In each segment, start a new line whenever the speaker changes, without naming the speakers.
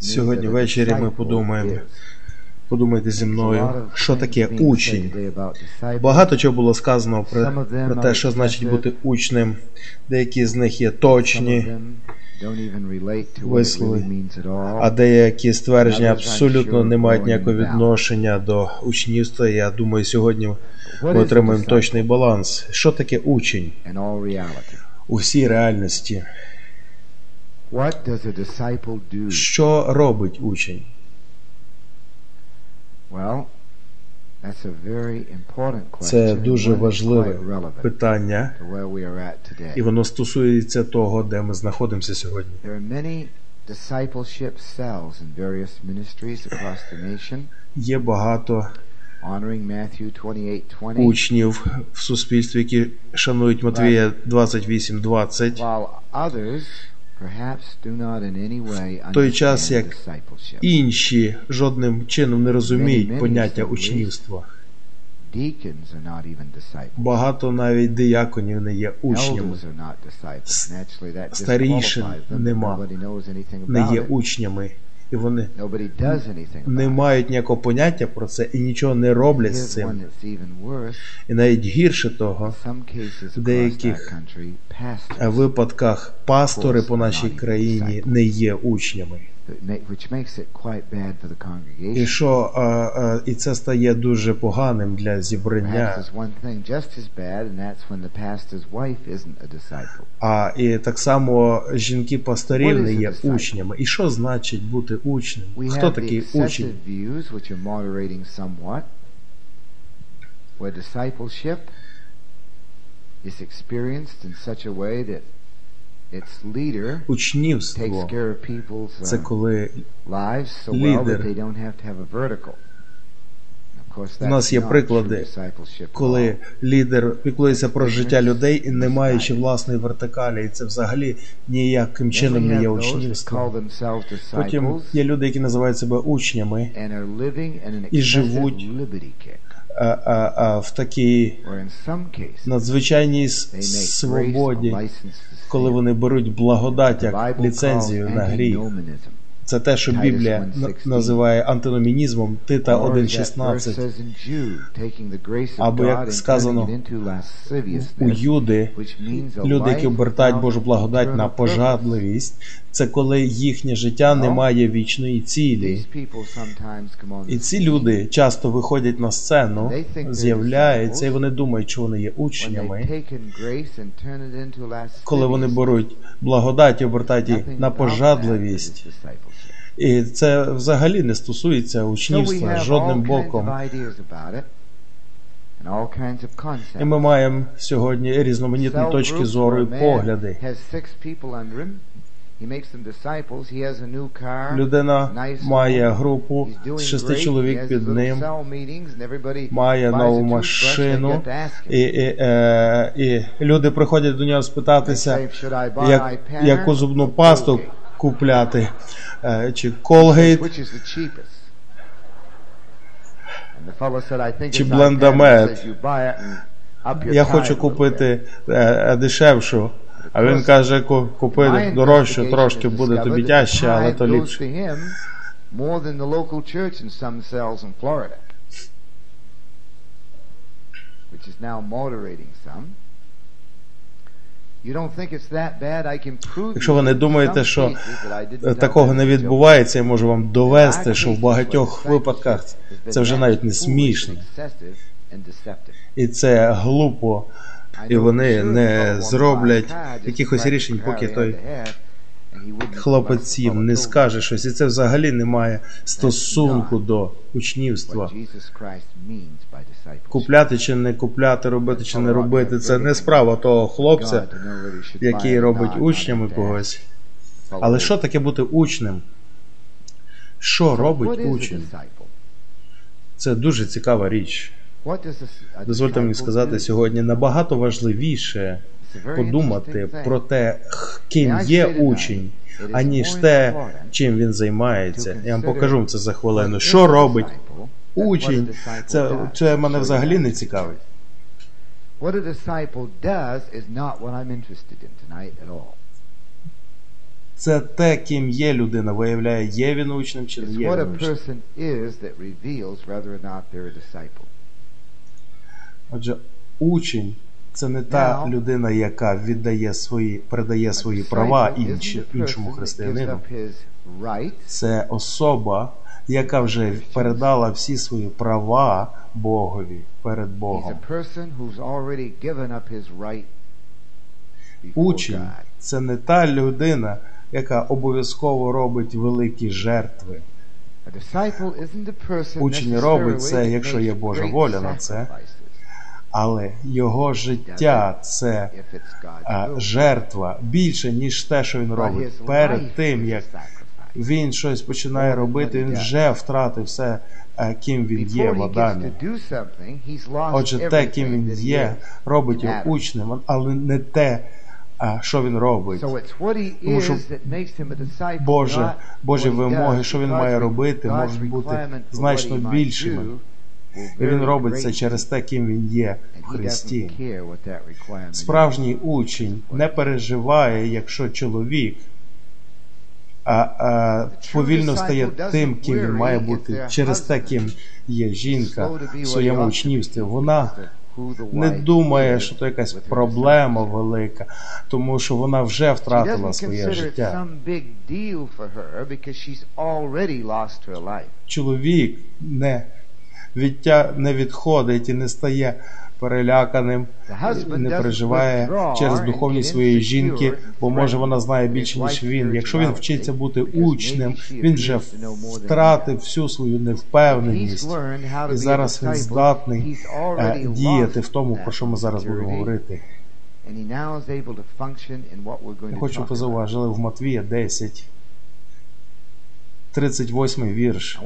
Сьогодні ввечері ми подумаємо. Подумайте зі мною, що таке учень. Багато чого було сказано про, про те, що значить бути учнем. Деякі з них є точні вислови, а деякі ствердження абсолютно не мають ніякого відношення до учнівства. Я думаю, сьогодні ми отримаємо точний баланс. Що таке учень у всій реальності? Що робить учень? Це дуже важливе питання, і воно стосується того, де ми знаходимося сьогодні. Є багато учнів в суспільстві, які шанують Матвія 28.20, в той час як інші жодним чином не розуміють поняття учнівства. Багато навіть дияконів не є учнями. Старішин нема, не є учнями. І вони не мають ніякого поняття про це і нічого не роблять з цим. І навіть гірше того, в деяких випадках пастори по нашій країні не є учнями. І що а, а, і це стає дуже поганим для зібрання. А і так само жінки пасторів не є учнями. І що значить бути учнем? Хто такий учень?
Where discipleship is experienced in such a way that
Учнівство. це коли лідер. У нас є приклади, коли лідер піклується про життя людей і не маючи власної вертикалі, і це взагалі ніяким чином не є учнівством. Потім є люди, які називають себе учнями і живуть а, а, а, в такій надзвичайній свободі, коли вони беруть благодать як ліцензію на гріх. Це те, що Біблія називає антиномінізмом Тита 1.16. Або як сказано у Юди, люди, які обертають Божу благодать на пожадливість, це коли їхнє життя не має вічної цілі. І ці люди часто виходять на сцену, з'являються, і вони думають, що вони є учнями. Коли вони беруть благодать і обертають її на пожадливість. І це взагалі не стосується учнівства жодним боком. І ми маємо сьогодні різноманітні точки зору і погляди. Людина має групу з шести чоловік під ним, має нову машину, і і, е, і люди приходять до нього спитатися, як, яку зубну пасту купляти, е, чи Colgate, чи блендамет. Я хочу купити е, дешевшу. А він каже, купи дорожче, трошки буде тобі тяжче, але то ліпше.
Which is now moderating some.
Якщо ви не думаєте, що такого не відбувається, я можу вам довести, що в багатьох випадках це вже навіть не смішно. І це глупо і вони не зроблять якихось рішень, поки той хлопець їм не скаже щось. І це взагалі не має стосунку до учнівства. Купляти чи не купляти, робити чи не робити. Це не справа того хлопця, який робить учнями когось. Але що таке бути учнем? Що робить учень? Це дуже цікава річ. Дозвольте мені сказати сьогодні набагато важливіше подумати про те, ким є учень, аніж те, чим він займається. Я вам покажу це за хвилину. Що робить учень? Це, це мене взагалі не цікавить.
What a disciple does is not what I'm interested in tonight at all.
Це те, ким є людина, виявляє, є він учнем чи не є він учнем. Отже, учень це не та людина, яка віддає свої, передає свої права іншому християнину.
Rights
Це особа, яка вже передала всі свої права Богові перед
He's
Богом.
a person who's already given up his right
Учень це не та людина, яка обов'язково робить великі жертви. Учень робить це, якщо є Божа воля на це. Але його життя це а, жертва більше, ніж те, що він робить. Перед тим, як. Він щось починає робити, він вже втратив все, е, ким він є в Адамі. Отже, те, ким він є, робить його учнем, але не те, що він робить. Тому що Боже, Божі вимоги, що він має робити, можуть бути значно більшими. І він робить це через те, ким він є в Христі. Справжній учень не переживає, якщо чоловік а, а, повільно стає тим, ким він має бути, через те, ким є жінка в своєму учнівстві. Вона не думає, що то якась проблема велика, тому що вона вже втратила своє життя. Чоловік не, відтя, не відходить і не стає переляканим, не переживає через духовність своєї жінки, бо може вона знає більше, ніж він. Якщо він вчиться бути учнем, він вже втратив всю свою невпевненість. І зараз він здатний е, діяти в тому, про що ми зараз будемо говорити. Я хочу позауважили в Матвія 10, 38 вірш.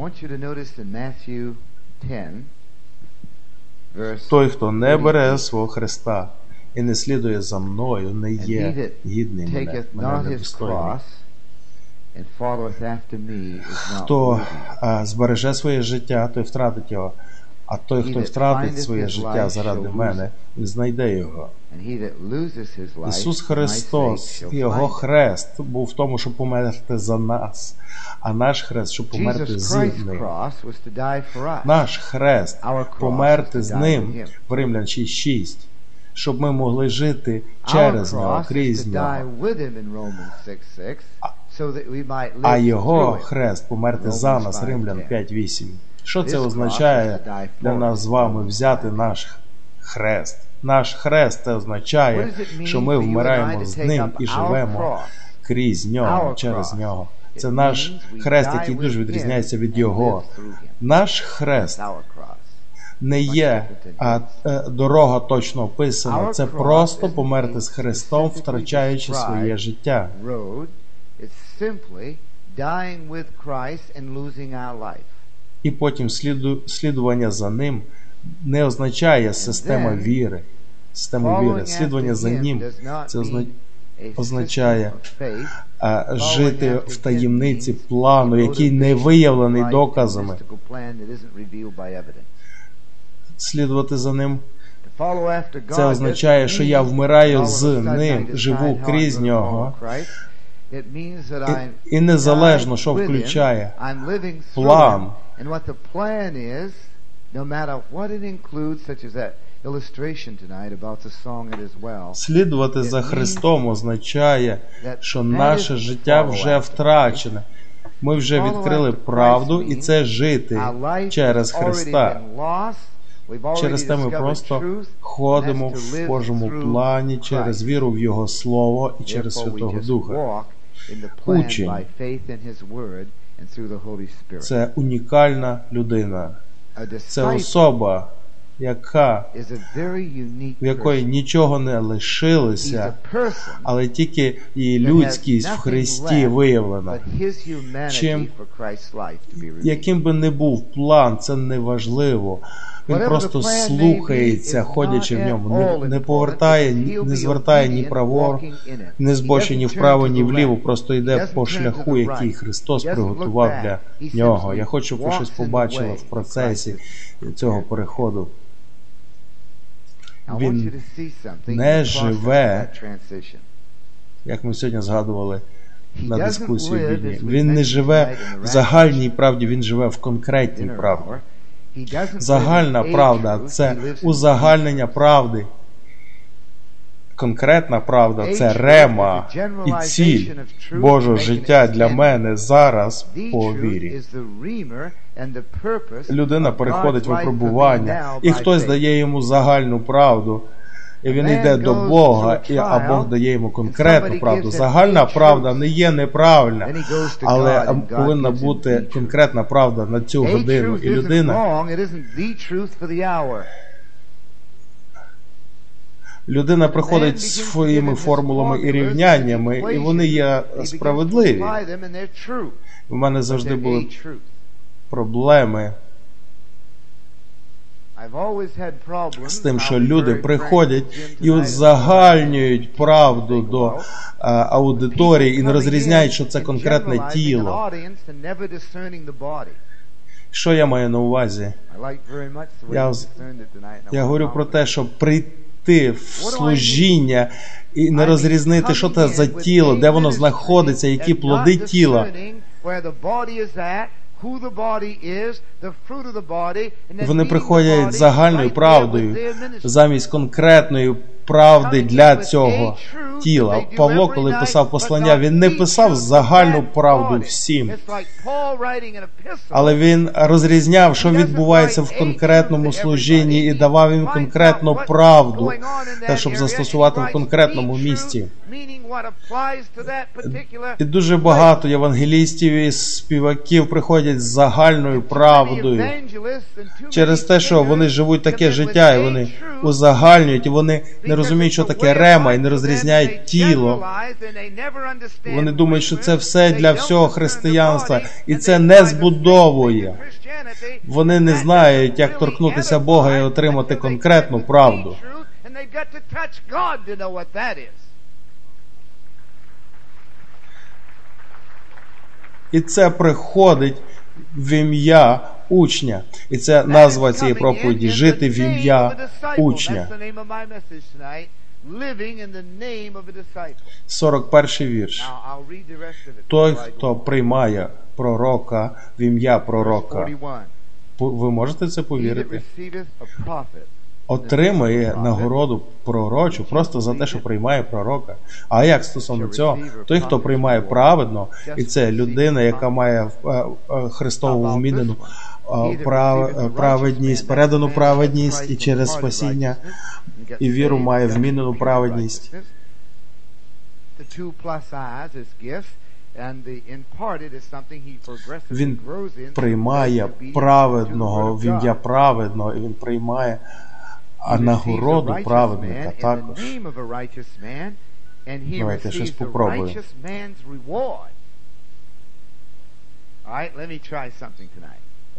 Той, хто не бере свого Христа і не слідує за мною, не є гідний мене, мене недостойний. Хто збереже своє життя, той втратить його. А той, хто втратить своє життя заради мене, знайде його. Ісус Христос, Його хрест був в тому, щоб померти за нас, а наш хрест, щоб померти з ним. Наш хрест померти з ним в Римлян 6.6, щоб ми могли жити через нього, крізь нього.
die with him in Romans 6:6, so that we might live
А його хрест померти за нас, Римлян 5.8. Що це означає для нас з вами взяти наш хрест? Наш хрест це означає, що ми вмираємо з ним і живемо крізь нього, через нього. Це наш хрест, який дуже відрізняється від його. Наш хрест не є а, е, дорога точно описана. Це просто померти з Христом, втрачаючи своє життя.
Dying with Christ and losing our life.
І потім сліду, слідування за ним не означає система віри. Система віри. Слідування за ним це означає, а, жити в таємниці плану, який не виявлений доказами. Слідувати за ним Це означає, що я вмираю з ним, живу крізь нього.
Follow Christ. It means that I'm
І, незалежно, що включає
I'm living through
план.
him. And what the plan is, no matter what it includes, such as that illustration tonight about the song it as well,
Слідувати за Христом означає, що наше життя вже втрачене. Ми вже відкрили правду, і це жити через Христа. Через те ми просто ходимо в Божому плані через віру в Його Слово і через Святого Духа. Учень.
faith in His Word and through the Holy Spirit.
Це унікальна людина. Це особа, яка, в якої нічого не лишилося, але тільки її людськість в Христі виявлена.
but his humanity
Чим-
for Christ's life to be.
Яким би не був план, це не важливо. Він просто слухається, ходячи в ньому, не, не повертає, не звертає ні
it.
не
He
збочі, ні вправо, ні вліво, просто йде по шляху, який. Христос приготував для нього. Я хочу, щоб ви щось побачили в процесі цього переходу. Він не живе. Як ми сьогодні згадували, на дискусію Він не живе в загальній правді, він живе в конкретній правді. Загальна правда це узагальнення правди. Конкретна правда це рема і ціль Божого життя для мене зараз по вірі. Людина переходить
в
випробування, і хтось дає йому загальну правду. І він йде до Бога, і, а Бог дає йому конкретну правду. Загальна правда не є неправильна, але повинна бути конкретна правда на цю годину. І людина, людина приходить з своїми формулами і рівняннями, і вони є справедливі. У мене завжди були проблеми з тим, що люди приходять і узагальнюють правду до аудиторії і не розрізняють, що це конкретне тіло. Що я маю на увазі? Я Я говорю про те, щоб прийти в служіння і не розрізнити, що це за тіло, де воно знаходиться, які плоди тіла. Вони приходять загальною правдою замість конкретної правди для цього тіла. Павло, коли писав послання, він не писав загальну правду всім, але він розрізняв, що відбувається в конкретному служінні, і давав їм конкретну правду, те, щоб застосувати в конкретному місці. І дуже багато євангелістів і співаків приходять з загальною правдою. Через те, що вони живуть таке життя, і вони узагальнюють, і вони не розуміють, що таке рема, і не розрізняють тіло. Вони думають, що це все для всього християнства, і це не збудовує. Вони не знають, як торкнутися Бога і отримати конкретну правду. І це приходить в ім'я учня. І це назва цієї проповіді жити в ім'я учня. 41 вірш. Той, хто приймає пророка в ім'я пророка. Ви можете це повірити? Отримає нагороду пророчу просто за те, що приймає пророка. А як стосовно цього, той, хто приймає праведно, і це людина, яка має е, е, Христову вмінену е, прав- праведність, передану праведність і через спасіння і віру має вмінену праведність. Він приймає праведного в ім'я праведного, і він приймає а нагороду праведника також. Давайте щось попробуємо.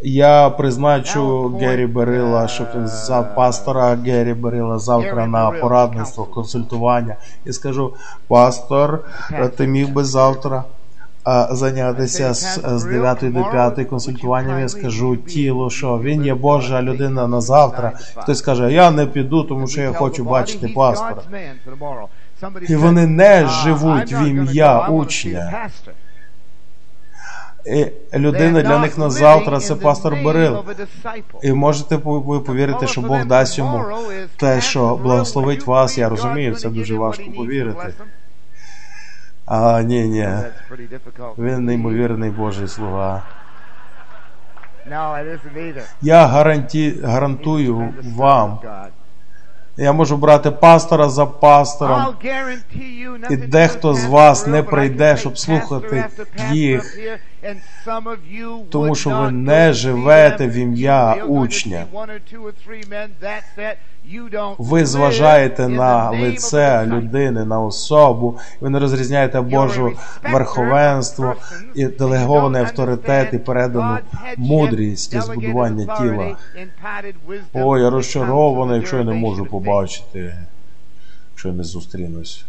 Я призначу Геррі Берила, щоб він за пастора Геррі Берила завтра на порадництво, консультування. І скажу, пастор, ти міг би завтра зайнятися з, з 9 до 5 консультуванням. Я скажу тілу, що він є Божа людина на завтра. Хтось каже, я не піду, тому що я хочу бачити пастора. І вони не живуть в ім'я учня. І людина для них на завтра це пастор Берил. І можете повірити, що Бог дасть йому те, що благословить вас. Я розумію, це дуже важко повірити. А, ні, ні. Він неймовірний Божий слуга. Я гаранті, гарантую вам. Я можу брати пастора за пастором, і дехто з вас не прийде, щоб слухати їх, тому що ви не живете в ім'я учня. Ви зважаєте на лице людини, на особу, ви не розрізняєте Божу верховенство і делегований авторитет і передану мудрість і збудування тіла. О, я розчарований, якщо я не можу побачити, якщо я не зустрінусь.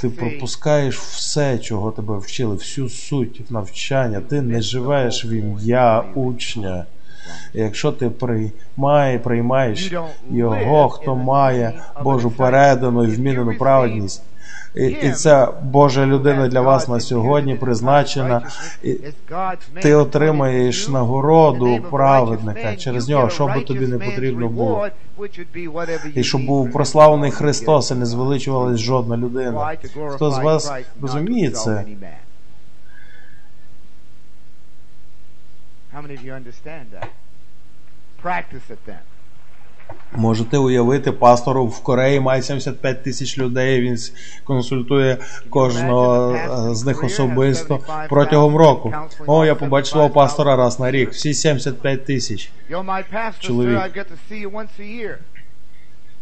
Ти пропускаєш все, чого тебе вчили, всю суть навчання. Ти не живеш в ім'я учня. Якщо ти приймає, приймаєш його, хто має Божу передану і вмінену праведність, І, і ця Божа людина для вас на сьогодні призначена. І ти отримаєш нагороду праведника через нього, що би тобі не потрібно було. І щоб був прославлений Христос і не звеличувалась жодна людина. Хто з вас розуміє це?
How many of you understand that? Practice it then.
Можете уявити, пастору в Кореї має 75 тисяч людей. Він консультує кожного е, з них особисто протягом року. О, я побачив свого пастора раз на рік. Всі 75 тисяч. Чоловік.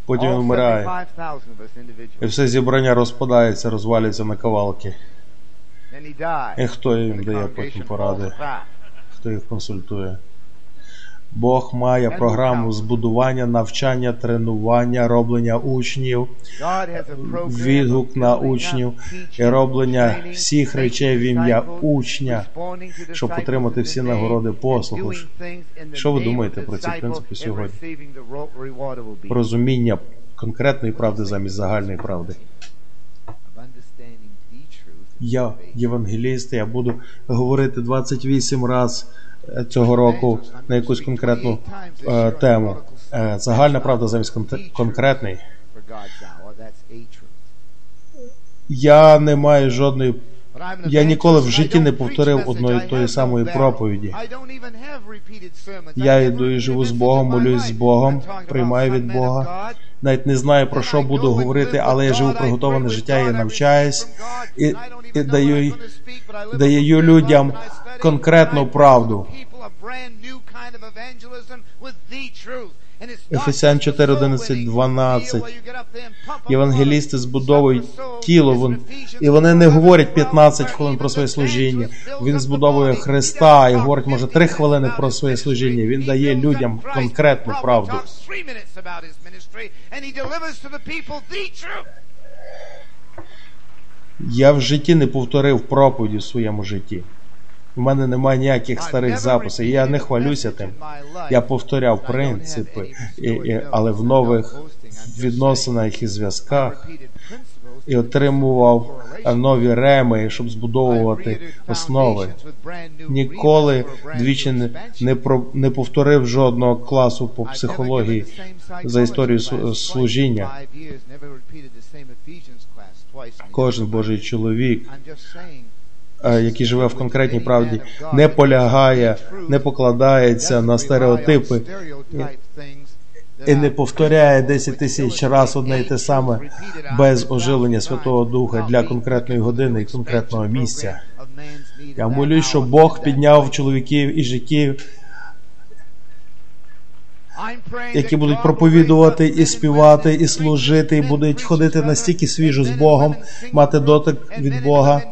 Потім вмирає.
75,000 of us
І все зібрання розпадається, розвалюється на кавалки. І хто їм дає потім поради, хто їх консультує. Бог має програму збудування, навчання, тренування, роблення учнів, відгук на учнів і роблення всіх речей в ім'я учня, щоб отримати всі нагороди
the
Що ви думаєте про ці принципи сьогодні? розуміння конкретної правди замість загальної правди. Я євангеліст, я буду говорити 28 разів цього року на якусь конкретну е, тему. Е, загальна правда замість кон-
truth.
Я не маю жодної. Я ніколи в житті не повторив одної тої самої проповіді. Я йду і живу з Богом, молюсь з. Богом, приймаю від Бога. Навіть не знаю про що буду говорити, але я живу приготоване життя і навчаюсь і, і даю, даю людям конкретну правду. Ефесян 4, 11, 12. Євангелісти збудовують тіло, і вони не говорять 15 хвилин про своє служіння. Він збудовує Христа і говорить, може, 3 хвилини про своє служіння. Він дає людям конкретну правду. Я в житті не повторив проповіді в своєму житті. У мене немає ніяких старих записів. Я не хвалюся тим. Я повторяв принципи, і, і, але в нових відносинах і зв'язках і отримував е, нові реми, щоб збудовувати основи. Ніколи двічі не, не, про, не повторив жодного класу по психології за історію слу- служіння. Кожен Божий чоловік, який живе в конкретній правді, не полягає, не покладається на стереотипи і не повторяє 10 тисяч раз одне й те саме без оживлення Святого Духа для конкретної години і конкретного місця. Я молюсь, щоб Бог підняв чоловіків і життів, які будуть проповідувати і співати, і служити, і будуть ходити настільки свіжо з Богом, мати дотик від Бога,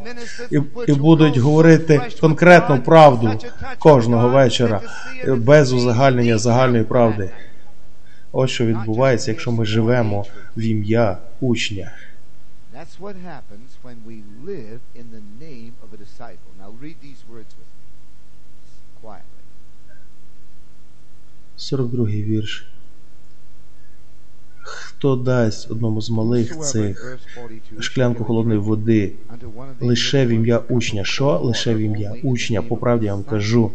і, і будуть говорити конкретну правду кожного вечора, без узагальнення загальної правди. Ось що відбувається, якщо ми живемо в ім'я учня.
That's what happens when we live in the name of a disciple. Now read these words with me quietly.
42 вірш. Хто дасть одному з малих цих шклянку холодної води лише в ім'я учня? Що? Лише в ім'я учня. По правді я вам кажу,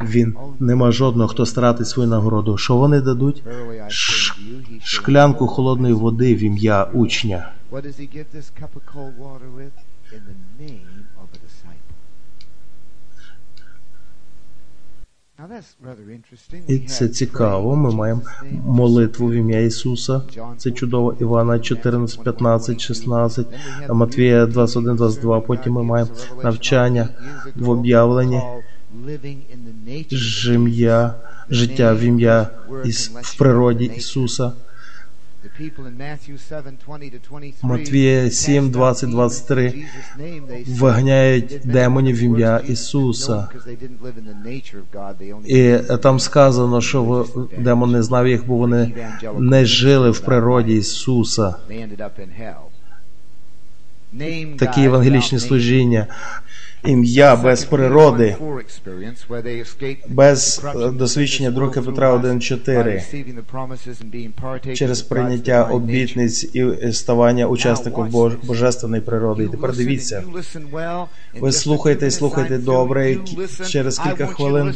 він нема жодного, хто стратить свою нагороду. Що вони дадуть? Ш- Шклянку холодної води в ім'я учня.
What does he give this cup of cold water with? In the name of a disciple. Now that's rather interesting.
І це цікаво. Ми маємо молитву в ім'я Ісуса. Це чудово. Івана 14, 15, 16, Матвія 21, 22. Потім ми маємо навчання в об'явленні життя, життя в ім'я в природі Ісуса. Матвія 7, 20, 23 виганяють демонів в ім'я Ісуса. І там сказано, що демон не знав їх, бо вони не жили в природі Ісуса. Такі евангелічні служіння. Ім'я без природи,
1:4 experience where they escaped
без е, досвідчення
of this
2
world
Петра
through lust,
1.4,
by receiving the promises and being partakers
через прийняття обітниць і ставання учасником Бож- божественної природи. І тепер дивіться. Ви слухайте,
minutes
слухайте добре, і через кілька хвилин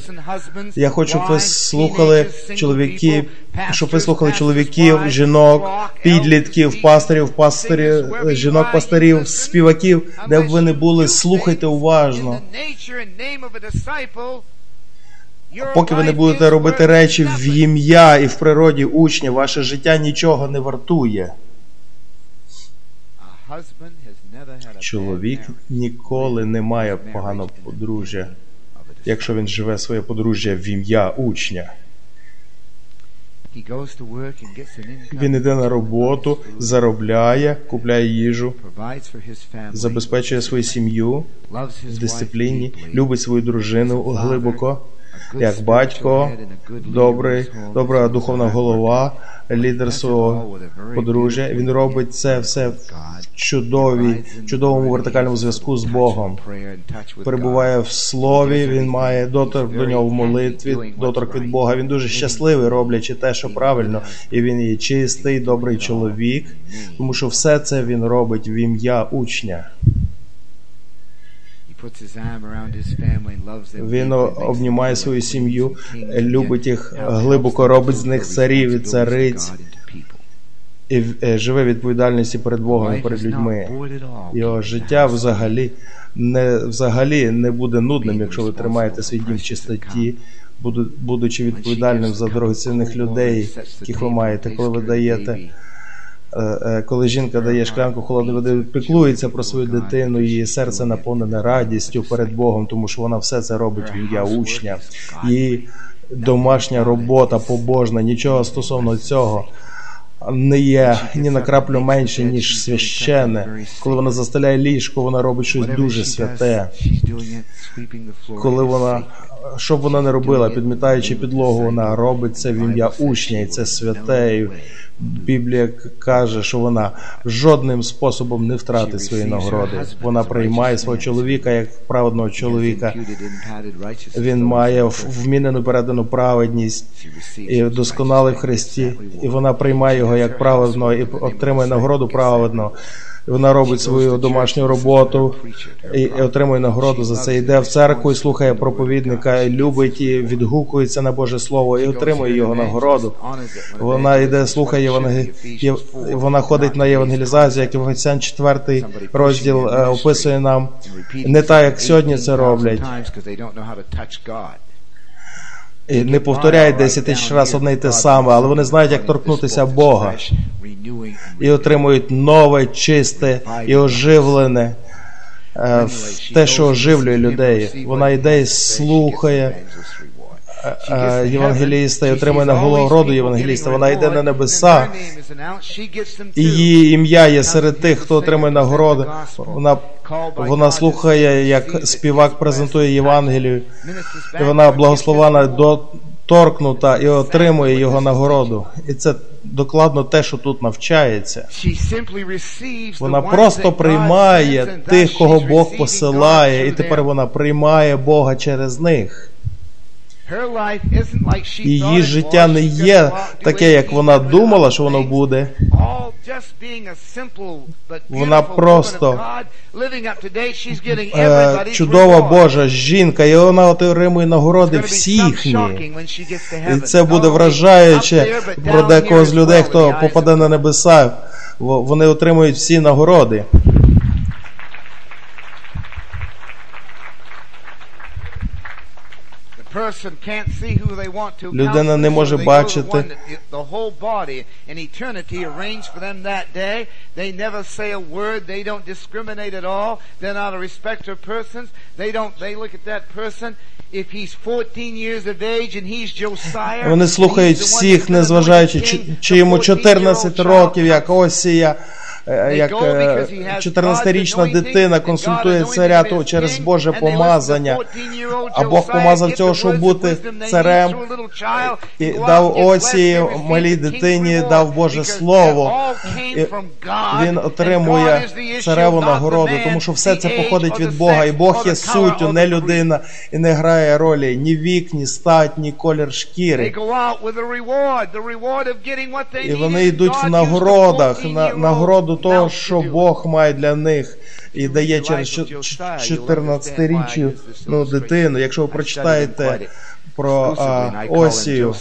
Я хочу, щоб ви слухали чоловіків, щоб ви слухали чоловіків, жінок, підлітків, пасторів, пасторів, жінок, пасторів, співаків, де б ви не були, слухайте уважно. Поки ви не будете робити речі в ім'я і в природі учня, ваше життя нічого не вартує. Чоловік ніколи не має поганого подружжя, якщо він живе своє подружжя в ім'я учня. Він іде на роботу, заробляє, купляє їжу, забезпечує свою сім'ю в дисципліні, любить свою дружину глибоко, як батько, добрий, добра духовна голова, лідер свого подружжя. Він робить це все в чудовій, чудовому вертикальному зв'язку з Богом. Перебуває в слові, він має доторк до нього в молитві, доторк від Бога. Він дуже щасливий, роблячи те, що правильно, і він є чистий, добрий чоловік, тому що все це він робить в ім'я учня. Він обнімає свою сім'ю, любить їх глибоко, робить з них царів і цариць. і е, живе відповідальності перед Богом і перед людьми. Його життя взагалі не взагалі не буде нудним, якщо ви тримаєте свій дім в чистоті, будучи відповідальним за дорогоцінних людей, яких ви маєте, коли ви даєте. Е, е, Коли жінка дає шклянку холодної води, піклується про свою дитину, її серце наповнене радістю перед Богом, тому що вона все це робить в ім'я учня. Її домашня робота побожна, нічого стосовно цього не є ні на краплю менше, ніж священне. Коли вона застеляє ліжко, вона робить щось дуже святе. Коли вона, що б вона не робила, підмітаючи підлогу, вона робить це в ім'я учня, і це святе. І Біблія каже, що вона жодним способом не втратить свої нагороди. Вона приймає свого чоловіка як праведного чоловіка. Він має вмінену передану праведність і досконалий в Христі, і вона приймає його як праведного і отримує нагороду праведного. Вона робить свою домашню роботу і, отримує нагороду за це. Йде в церкву і слухає проповідника, і любить і відгукується на Боже Слово і отримує його нагороду. Вона йде, слухає. Єв- Вона ходить на євангелізацію, як Євангеліян 4 розділ е, описує нам не так, як сьогодні це роблять. Не повторяють 10 тисяч разів одне й те саме, але вони знають, як торкнутися Бога. І отримують нове, чисте і оживлене е, те, що оживлює людей. Вона йде і слухає е, е, євангеліста і отримує нагороду євангеліста. Вона йде на небеса. Її ім'я є серед тих, хто отримує нагороди. Вона, вона слухає, як співак презентує Євангелію, і вона благословена доторкнута і отримує його нагороду. І це докладно те, що тут навчається. Вона просто приймає тих, кого Бог посилає, і тепер вона приймає Бога через них. Її життя не є таке, як вона думала, що воно буде. Вона просто е, чудова Божа жінка, і вона отримує нагороди всіх. І це буде вражаюче про декого з людей, хто попаде на небеса. Во- Вони отримують всі нагороди.
Людина не може бачити.
Вони слухають всіх, незважаючи, чи, чи йому 14 років, як Осія, як е, 14-річна дитина консультує царя то через Боже помазання, а Бог помазав цього, щоб бути царем, і дав Осії, малій дитині, дав Боже Слово. І Він отримує цареву нагороду, тому що все це походить від Бога, і Бог є суттю, не людина, і не грає ролі ні вік, ні стать, ні колір шкіри. І вони йдуть в нагородах, на нагороду того, що Бог має для них. І дає через 14-річну ну, дитину. Якщо ви прочитаєте про а, Осію.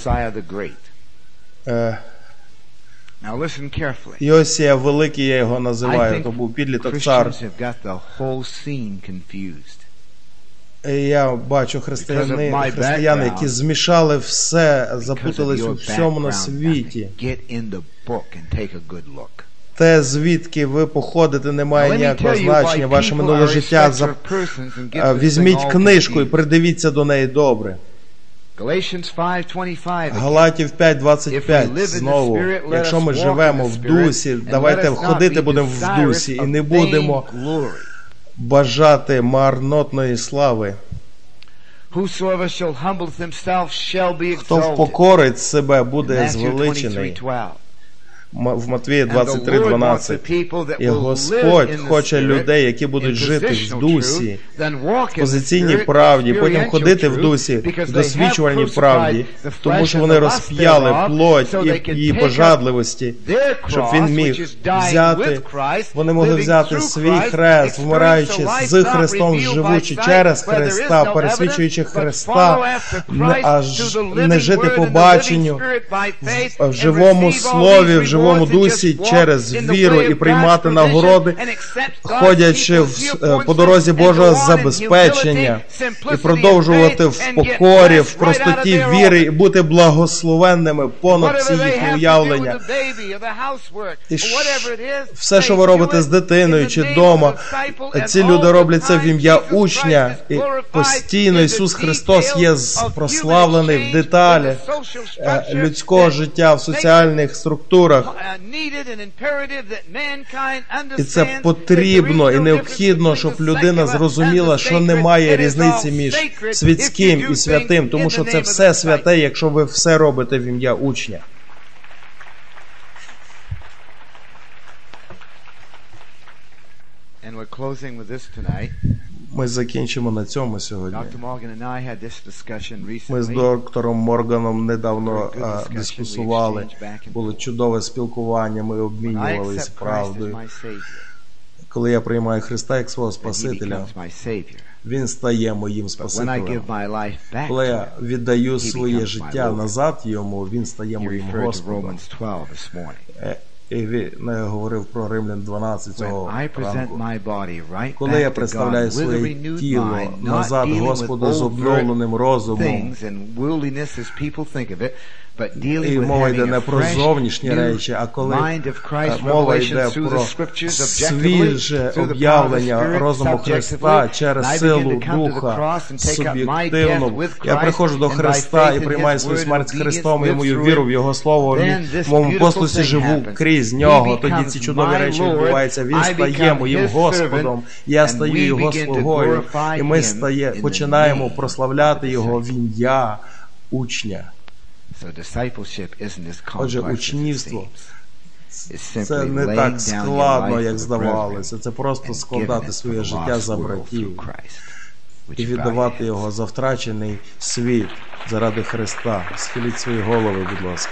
Йосія Великий, я його називаю, то був підліток цар. Я бачу християни, християни, які змішали все, запутались у всьому на світі. Те, звідки ви походите, не має ніякого значення. Ваше минуле життя за Візьміть книжку і придивіться до неї добре.
Galatians 5:25.
Галатів
If we
5.25
live in the
знову. Якщо ми живемо в дусі, давайте ходити будемо в дусі і не будемо бажати марнотної слави. Хто впокорить себе, буде звеличений.
23:12.
М- В Матвія
And the Lord wants a
23.12.
people that
І Господь хоче людей, які будуть жити в дусі, в позиційній правді, потім ходити в дусі, в досвідчувальній правді, тому що вони розп'яли плоть і
up
пожадливості, щоб він міг взяти, вони могли взяти свій хрест, вмираючи з Христом, живучи через Христа, пересвідчуючи Христа, не
the
не жити по баченню, в живому слові, в живому
and
дусі, через віру і приймати нагороди, ходячи в- е, по дорозі Божого забезпечення і продовжувати в покорі, в простоті віри і бути благословенними понад всі їхні уявлення. І все, що ви робите з дитиною чи
and
ці люди роблять це в ім'я учня, і постійно Ісус Христос є прославлений в е,
structure
людського життя в соціальних структурах.
Uh,
І це потрібно і необхідно, щоб людина зрозуміла, що немає різниці між світським і святим, тому що це все святе, якщо ви все робите в ім'я учня.
And we're closing with this tonight.
Ми закінчимо на цьому сьогодні. Ми з доктором Морганом недавно а, дискусували. Було чудове спілкування, ми обмінювалися правдою. Коли я приймаю Христа як свого Спасителя. Він стає моїм Спасителем. Коли я віддаю своє життя назад йому, він стає моїм Господом.
Romans 12 this morning.
Е, І він е, говорив про Римлян 12
When
цього ранку. Коли я представляю своє тіло назад Господу з обновленим розумом, і мова йде не про зовнішні речі, а коли е, мова йде про свіже об'явлення розуму Христа через силу Духа
with
Я приходжу до Христа і приймаю свою смерть з Христом і мою віру в Його Слово, в моєму послусі живу
happens. He
нього. Тоді ці чудові речі відбуваються. Він стає моїм Господом, я стаю Його слугою. І ми стає, починаємо прославляти Його в ім'я учня. Отже, учнівство Це не так складно, як здавалося. Це просто складати своє життя за братів і віддавати його за втрачений світ заради Христа. Схиліть свої голови, будь ласка.